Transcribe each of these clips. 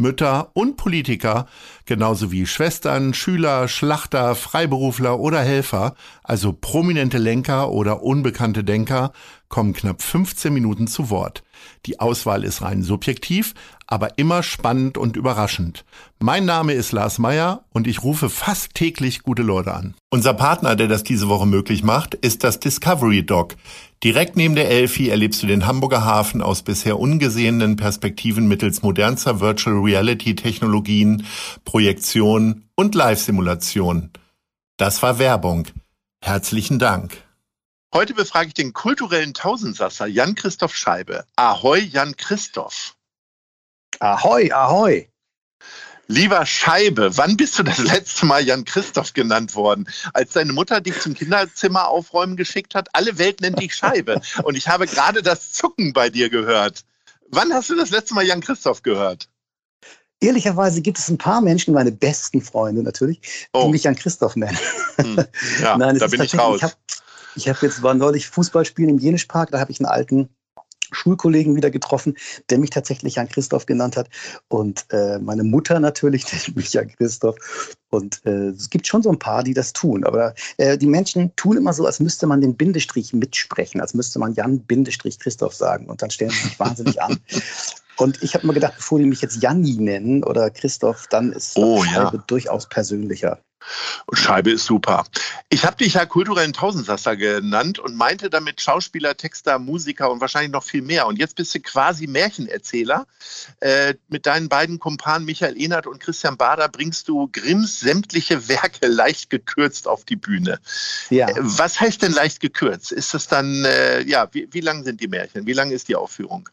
Mütter und Politiker, genauso wie Schwestern, Schüler, Schlachter, Freiberufler oder Helfer, also prominente Lenker oder unbekannte Denker, kommen knapp 15 Minuten zu Wort. Die Auswahl ist rein subjektiv, aber immer spannend und überraschend. Mein Name ist Lars Meyer und ich rufe fast täglich gute Leute an. Unser Partner, der das diese Woche möglich macht, ist das Discovery Dog. Direkt neben der Elfi erlebst du den Hamburger Hafen aus bisher ungesehenen Perspektiven mittels modernster Virtual Reality Technologien, Projektion und Live-Simulation. Das war Werbung. Herzlichen Dank. Heute befrage ich den kulturellen Tausendsasser Jan-Christoph Scheibe. Ahoi, Jan-Christoph. Ahoi, ahoi. Lieber Scheibe, wann bist du das letzte Mal Jan-Christoph genannt worden? Als deine Mutter dich zum Kinderzimmer aufräumen geschickt hat? Alle Welt nennt dich Scheibe. Und ich habe gerade das Zucken bei dir gehört. Wann hast du das letzte Mal Jan-Christoph gehört? Ehrlicherweise gibt es ein paar Menschen, meine besten Freunde natürlich, die oh. mich Jan-Christoph nennen. Hm. Ja, Nein, da bin ich raus. Ich hab, ich habe jetzt war neulich Fußball spielen im Jenischpark, da habe ich einen alten Schulkollegen wieder getroffen, der mich tatsächlich Jan Christoph genannt hat. Und äh, meine Mutter natürlich nennt mich Jan Christoph. Und äh, es gibt schon so ein paar, die das tun. Aber äh, die Menschen tun immer so, als müsste man den Bindestrich mitsprechen, als müsste man Jan Bindestrich Christoph sagen. Und dann stellen sie sich wahnsinnig an. Und ich habe mir gedacht, bevor die mich jetzt Janni nennen oder Christoph, dann ist oh, ja. durchaus persönlicher. Und Scheibe ist super. Ich habe dich ja kulturellen Tausendsasser genannt und meinte damit Schauspieler, Texter, Musiker und wahrscheinlich noch viel mehr. Und jetzt bist du quasi Märchenerzähler. Äh, mit deinen beiden Kumpanen Michael Ehnert und Christian Bader bringst du Grimms sämtliche Werke leicht gekürzt auf die Bühne. Ja. Äh, was heißt denn leicht gekürzt? Ist das dann, äh, ja, wie, wie lang sind die Märchen? Wie lang ist die Aufführung?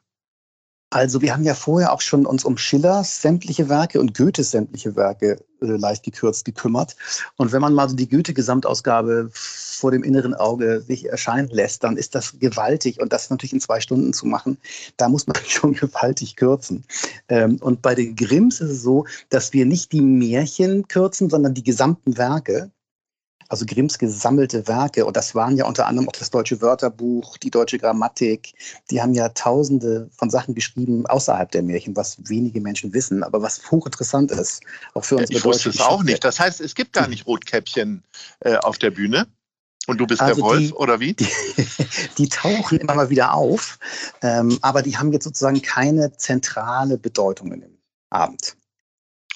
Also wir haben ja vorher auch schon uns um Schillers sämtliche Werke und Goethes sämtliche Werke äh, leicht gekürzt gekümmert. Und wenn man mal so die Goethe-Gesamtausgabe vor dem inneren Auge sich erscheinen lässt, dann ist das gewaltig. Und das natürlich in zwei Stunden zu machen, da muss man schon gewaltig kürzen. Ähm, und bei den Grimms ist es so, dass wir nicht die Märchen kürzen, sondern die gesamten Werke also Grimms gesammelte Werke, und das waren ja unter anderem auch das deutsche Wörterbuch, die deutsche Grammatik, die haben ja tausende von Sachen geschrieben außerhalb der Märchen, was wenige Menschen wissen, aber was hochinteressant ist, auch für uns. Ich wusste es auch nicht. Das heißt, es gibt gar nicht Rotkäppchen äh, auf der Bühne. Und du bist also der Wolf, die, oder wie? Die, die, tauchen immer mal wieder auf, ähm, aber die haben jetzt sozusagen keine zentrale Bedeutung in dem Abend.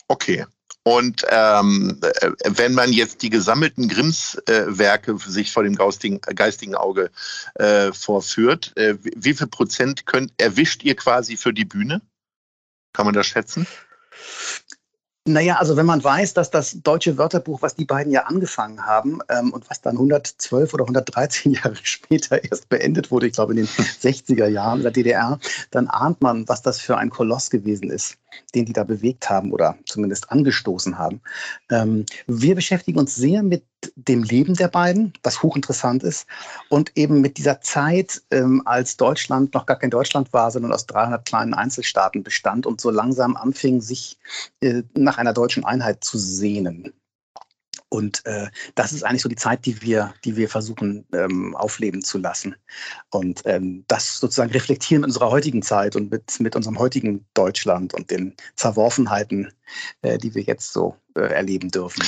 Okay. Und ähm, äh, wenn man jetzt die gesammelten Grimms-Werke äh, sich vor dem geistigen, geistigen Auge äh, vorführt, äh, wie viel Prozent könnt, erwischt ihr quasi für die Bühne? Kann man das schätzen? Naja, also wenn man weiß, dass das deutsche Wörterbuch, was die beiden ja angefangen haben ähm, und was dann 112 oder 113 Jahre später erst beendet wurde, ich glaube in den 60er Jahren der DDR, dann ahnt man, was das für ein Koloss gewesen ist, den die da bewegt haben oder zumindest angestoßen haben. Ähm, wir beschäftigen uns sehr mit dem Leben der beiden, was hochinteressant ist, und eben mit dieser Zeit, ähm, als Deutschland noch gar kein Deutschland war, sondern aus 300 kleinen Einzelstaaten bestand und so langsam anfing, sich äh, nach einer deutschen Einheit zu sehnen. Und äh, das ist eigentlich so die Zeit, die wir, die wir versuchen ähm, aufleben zu lassen. Und ähm, das sozusagen reflektieren mit unserer heutigen Zeit und mit, mit unserem heutigen Deutschland und den Zerworfenheiten, äh, die wir jetzt so äh, erleben dürfen.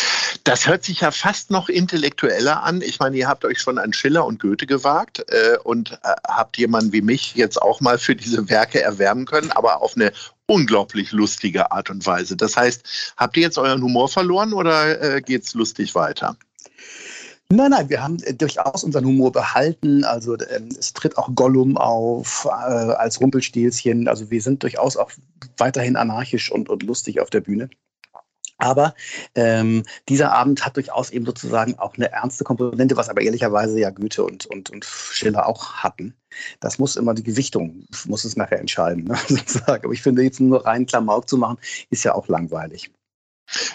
Das hört sich ja fast noch intellektueller an. Ich meine, ihr habt euch schon an Schiller und Goethe gewagt äh, und äh, habt jemanden wie mich jetzt auch mal für diese Werke erwärmen können, aber auf eine unglaublich lustige Art und Weise. Das heißt, habt ihr jetzt euren Humor verloren oder äh, es lustig weiter? Nein, nein, wir haben äh, durchaus unseren Humor behalten. Also ähm, es tritt auch Gollum auf äh, als Rumpelstilzchen. Also wir sind durchaus auch weiterhin anarchisch und, und lustig auf der Bühne. Aber ähm, dieser Abend hat durchaus eben sozusagen auch eine ernste Komponente, was aber ehrlicherweise ja Goethe und, und, und Schiller auch hatten. Das muss immer die Gewichtung, muss es nachher entscheiden, ne, sozusagen. Aber ich finde, jetzt nur rein Klamauk zu machen, ist ja auch langweilig.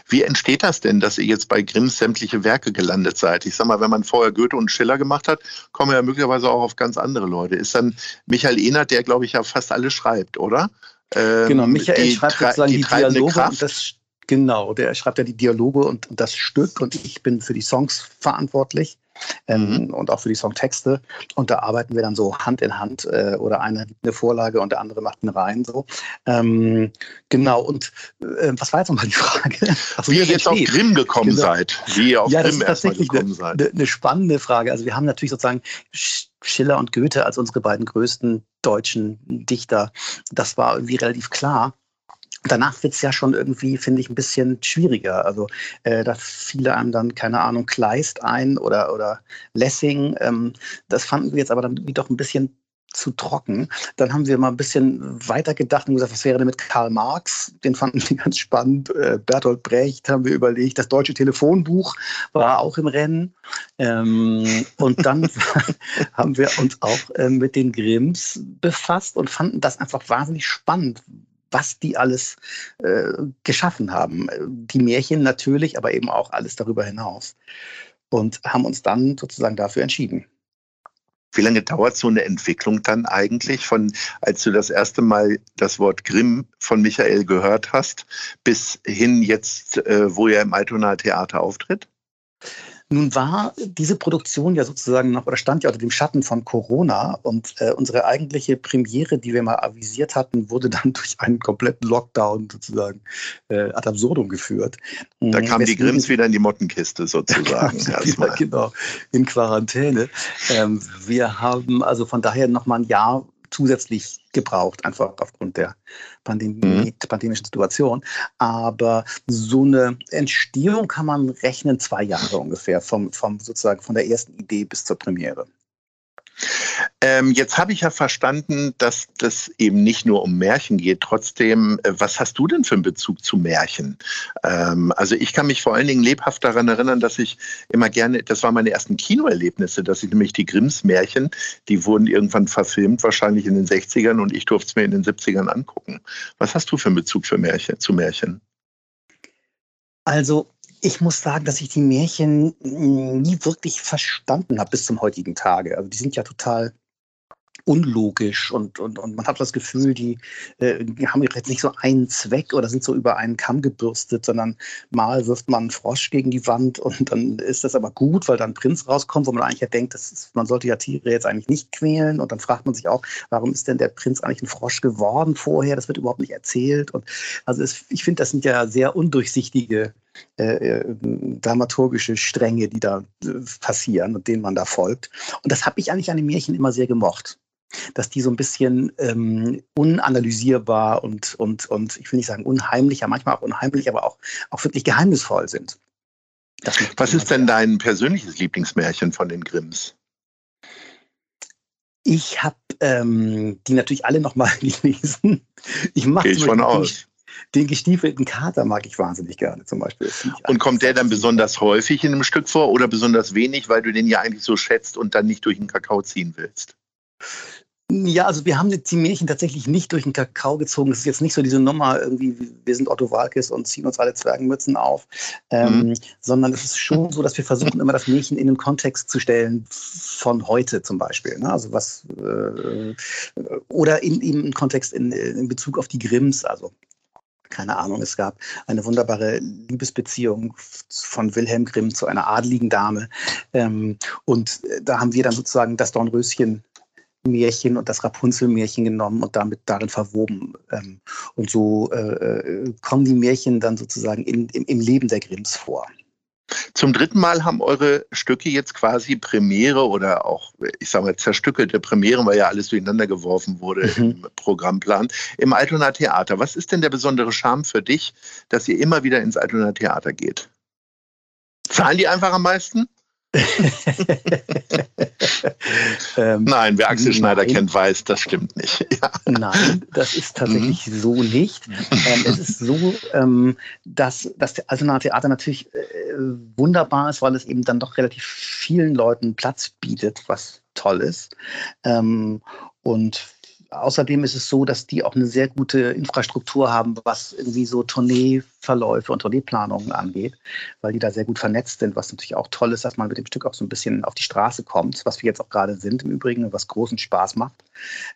Wie entsteht das denn, dass ihr jetzt bei Grimms sämtliche Werke gelandet seid? Ich sag mal, wenn man vorher Goethe und Schiller gemacht hat, kommen wir ja möglicherweise auch auf ganz andere Leute. Ist dann Michael Ehnert, der glaube ich ja fast alles schreibt, oder? Ähm, genau, Michael die, schreibt sozusagen die, die Dialoge Kraft. und das Genau, der schreibt ja die Dialoge und das Stück und ich bin für die Songs verantwortlich ähm, mhm. und auch für die Songtexte. Und da arbeiten wir dann so Hand in Hand äh, oder einer gibt eine Vorlage und der andere macht einen Rein so. Ähm, genau, und äh, was war jetzt nochmal die Frage? wie ihr jetzt auf Grimm gekommen genau. seid. Wie ihr auf ja, Grimm erstmal gekommen seid. Eine, eine spannende Frage. Also wir haben natürlich sozusagen Schiller und Goethe als unsere beiden größten deutschen Dichter. Das war irgendwie relativ klar. Danach wird es ja schon irgendwie, finde ich, ein bisschen schwieriger. Also äh, da fiel einem dann, keine Ahnung, Kleist ein oder, oder Lessing. Ähm, das fanden wir jetzt aber dann doch ein bisschen zu trocken. Dann haben wir mal ein bisschen weiter gedacht und gesagt, was wäre denn mit Karl Marx? Den fanden wir ganz spannend. Äh, Bertolt Brecht haben wir überlegt. Das deutsche Telefonbuch war auch im Rennen. Ähm, und dann haben wir uns auch äh, mit den Grimms befasst und fanden das einfach wahnsinnig spannend, was die alles äh, geschaffen haben. Die Märchen natürlich, aber eben auch alles darüber hinaus. Und haben uns dann sozusagen dafür entschieden. Wie lange dauert so eine Entwicklung dann eigentlich, von als du das erste Mal das Wort Grimm von Michael gehört hast, bis hin jetzt, äh, wo er im Altona Theater auftritt? Nun war diese Produktion ja sozusagen noch oder stand ja unter dem Schatten von Corona und äh, unsere eigentliche Premiere, die wir mal avisiert hatten, wurde dann durch einen kompletten Lockdown sozusagen äh, ad absurdum geführt. Da kamen die Grimms wieder in die Mottenkiste sozusagen. wieder, genau, in Quarantäne. Ähm, wir haben also von daher noch mal ein Jahr zusätzlich gebraucht, einfach aufgrund der Pandemie, mhm. pandemischen Situation. Aber so eine Entstehung kann man rechnen, zwei Jahre ungefähr, vom, vom sozusagen von der ersten Idee bis zur Premiere. Ähm, jetzt habe ich ja verstanden, dass das eben nicht nur um Märchen geht. Trotzdem, äh, was hast du denn für einen Bezug zu Märchen? Ähm, also ich kann mich vor allen Dingen lebhaft daran erinnern, dass ich immer gerne, das waren meine ersten Kinoerlebnisse, dass ich nämlich die Grimms Märchen, die wurden irgendwann verfilmt, wahrscheinlich in den 60ern und ich durfte es mir in den 70ern angucken. Was hast du für einen Bezug für Märchen, zu Märchen? Also ich muss sagen, dass ich die Märchen nie wirklich verstanden habe bis zum heutigen Tage. Also die sind ja total unlogisch und, und, und man hat das Gefühl, die, äh, haben jetzt nicht so einen Zweck oder sind so über einen Kamm gebürstet, sondern mal wirft man einen Frosch gegen die Wand und dann ist das aber gut, weil dann Prinz rauskommt, wo man eigentlich ja denkt, das ist, man sollte ja Tiere jetzt eigentlich nicht quälen und dann fragt man sich auch, warum ist denn der Prinz eigentlich ein Frosch geworden vorher? Das wird überhaupt nicht erzählt und also es, ich finde, das sind ja sehr undurchsichtige äh, äh, dramaturgische Stränge, die da äh, passieren und denen man da folgt. Und das habe ich eigentlich an den Märchen immer sehr gemocht dass die so ein bisschen ähm, unanalysierbar und, und, und ich will nicht sagen unheimlicher, manchmal auch unheimlich, aber auch, auch wirklich geheimnisvoll sind. Was ist denn dein persönliches Lieblingsmärchen von den Grimms? Ich habe ähm, die natürlich alle nochmal gelesen. Ich mache von aus. Den gestiefelten Kater mag ich wahnsinnig gerne zum Beispiel. Und kommt der dann besonders häufig in einem Stück vor oder besonders wenig, weil du den ja eigentlich so schätzt und dann nicht durch den Kakao ziehen willst? Ja, also wir haben die Märchen tatsächlich nicht durch den Kakao gezogen. Es ist jetzt nicht so diese Nummer, irgendwie, wir sind Otto Walkes und ziehen uns alle Zwergenmützen auf, ähm, mhm. sondern es ist schon so, dass wir versuchen, immer das Märchen in den Kontext zu stellen von heute zum Beispiel. Ne? Also was, äh, oder in, im Kontext in, in Bezug auf die Grimms, also keine Ahnung, es gab eine wunderbare Liebesbeziehung von Wilhelm Grimm zu einer adligen Dame. Ähm, und da haben wir dann sozusagen das Dornröschen Märchen und das Rapunzel-Märchen genommen und damit darin verwoben. Ähm, und so äh, äh, kommen die Märchen dann sozusagen in, im, im Leben der Grimms vor. Zum dritten Mal haben eure Stücke jetzt quasi Premiere oder auch, ich sage mal, zerstückelte Premiere, weil ja alles durcheinander geworfen wurde mhm. im Programmplan, im Altona Theater. Was ist denn der besondere Charme für dich, dass ihr immer wieder ins Altona Theater geht? Zahlen die einfach am meisten? Ähm, nein, wer Axel Schneider nein. kennt, weiß, das stimmt nicht. Ja. Nein, das ist tatsächlich mhm. so nicht. Ähm, es ist so, ähm, dass, dass der Altona Theater natürlich äh, wunderbar ist, weil es eben dann doch relativ vielen Leuten Platz bietet, was toll ist. Ähm, und außerdem ist es so, dass die auch eine sehr gute Infrastruktur haben, was irgendwie so Tourneeverläufe und Tourneeplanungen angeht, weil die da sehr gut vernetzt sind, was natürlich auch toll ist, dass man mit dem Stück auch so ein bisschen auf die Straße kommt, was wir jetzt auch gerade sind im Übrigen, was großen Spaß macht.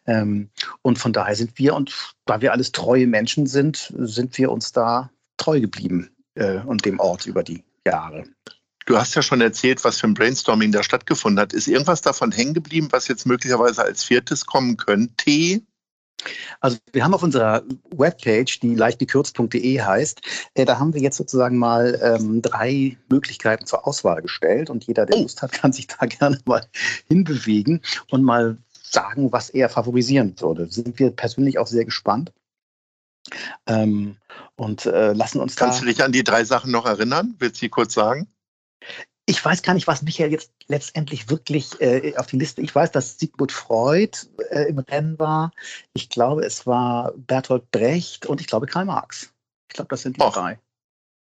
Ähm, und von daher sind wir, und da wir alles treue Menschen sind, sind wir uns da treu geblieben äh, und dem Ort über die Jahre. Du hast ja schon erzählt, was für ein Brainstorming da stattgefunden hat. Ist irgendwas davon hängen geblieben, was jetzt möglicherweise als viertes kommen könnte? Also wir haben auf unserer Webpage, die leichtgekürzt.de heißt, äh, da haben wir jetzt sozusagen mal ähm, drei Möglichkeiten zur Auswahl gestellt und jeder, der oh. Lust hat, kann sich da gerne mal hinbewegen und mal sagen, was er favorisieren würde. Sind wir persönlich auch sehr gespannt. Ähm, und äh, lassen uns Kannst du dich an die drei Sachen noch erinnern? Willst du sie kurz sagen? Ich weiß gar nicht, was Michael jetzt letztendlich wirklich äh, auf die Liste. Ich weiß, dass Sigmund Freud äh, im Rennen war. Ich glaube, es war Bertolt Brecht und ich glaube Karl Marx. Ich glaube, das sind die Och. drei.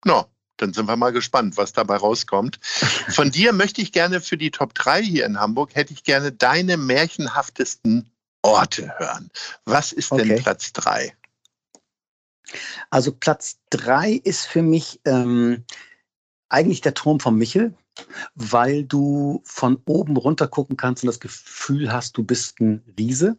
No, dann sind wir mal gespannt, was dabei rauskommt. Von dir möchte ich gerne für die Top 3 hier in Hamburg, hätte ich gerne deine märchenhaftesten Orte hören. Was ist denn okay. Platz 3? Also Platz 3 ist für mich ähm, eigentlich der Turm von Michel, weil du von oben runter gucken kannst und das Gefühl hast, du bist ein Riese.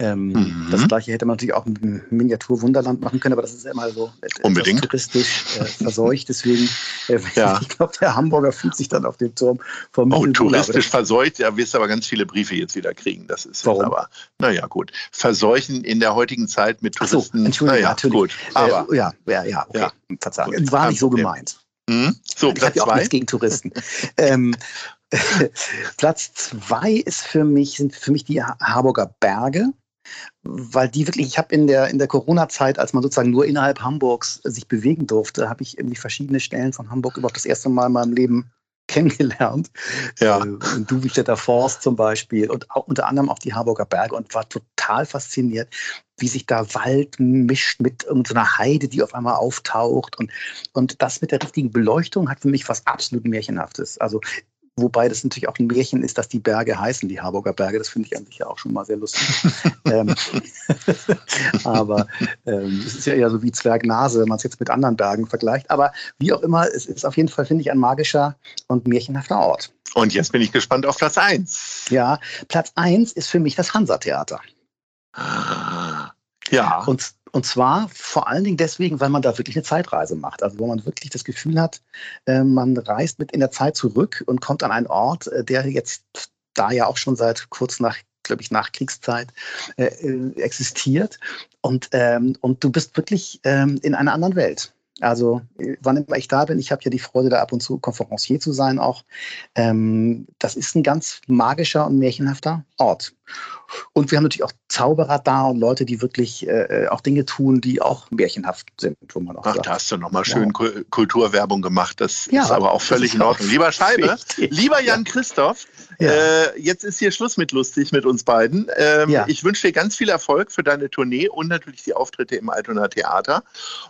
Ähm, mhm. Das gleiche hätte man natürlich auch mit einem Miniatur-Wunderland machen können, aber das ist ja immer so Unbedingt. touristisch äh, verseucht. Deswegen, äh, ja. ich glaube, der Hamburger fühlt sich dann auf dem Turm vom Oh, touristisch verseucht, ja, wirst aber ganz viele Briefe jetzt wieder kriegen. Das ist Warum? aber, naja, gut. Verseuchen in der heutigen Zeit mit Touristen. So, Entschuldigung, naja, natürlich. Gut, aber, äh, ja, ja, ja, okay. Ja. Verzeihung. War nicht so gemeint. Mhm. So, ich habe ja auch nichts gegen Touristen. ähm, Platz zwei ist für mich, sind für mich die Harburger Berge, weil die wirklich, ich habe in der, in der Corona-Zeit, als man sozusagen nur innerhalb Hamburgs sich bewegen durfte, habe ich irgendwie verschiedene Stellen von Hamburg überhaupt das erste Mal in meinem Leben kennengelernt. Ja. Äh, Duwigstädter Forst zum Beispiel und auch, unter anderem auch die Harburger Berge und war total fasziniert, wie sich da Wald mischt mit irgendeiner Heide, die auf einmal auftaucht. Und, und das mit der richtigen Beleuchtung hat für mich was absolut Märchenhaftes. Also Wobei das natürlich auch ein Märchen ist, dass die Berge heißen, die Harburger Berge. Das finde ich an sich ja auch schon mal sehr lustig. ähm, aber ähm, es ist ja eher so wie Zwergnase, wenn man es jetzt mit anderen Bergen vergleicht. Aber wie auch immer, es ist auf jeden Fall, finde ich, ein magischer und märchenhafter Ort. Und jetzt bin ich gespannt auf Platz 1. Ja, Platz 1 ist für mich das Hansa-Theater. Ja. Und und zwar vor allen Dingen deswegen, weil man da wirklich eine Zeitreise macht. Also wo man wirklich das Gefühl hat, äh, man reist mit in der Zeit zurück und kommt an einen Ort, äh, der jetzt da ja auch schon seit kurz nach, glaube ich, Nachkriegszeit äh, äh, existiert. Und, ähm, und du bist wirklich ähm, in einer anderen Welt. Also wann immer ich da bin, ich habe ja die Freude, da ab und zu Konferencier zu sein auch. Ähm, das ist ein ganz magischer und märchenhafter Ort. Und wir haben natürlich auch Zauberer da und Leute, die wirklich äh, auch Dinge tun, die auch märchenhaft sind, wo man auch Ach, sagt. da hast du nochmal schön ja. Kulturwerbung gemacht. Das ja, ist aber auch völlig in Ordnung. Lieber Scheibe, wichtig. lieber Jan Christoph, ja. äh, jetzt ist hier Schluss mit lustig mit uns beiden. Ähm, ich wünsche dir ganz viel Erfolg für deine Tournee und natürlich die Auftritte im Altona Theater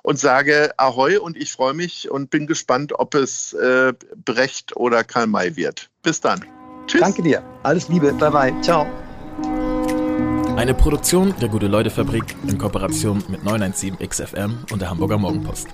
und sage Ahoi und ich freue mich und bin gespannt, ob es äh, Brecht oder Karl May wird. Bis dann. Tschüss. Danke dir. Alles Liebe. Bye bye. Ciao. Eine Produktion der Gute-Leute-Fabrik in Kooperation mit 917 XFM und der Hamburger Morgenpost.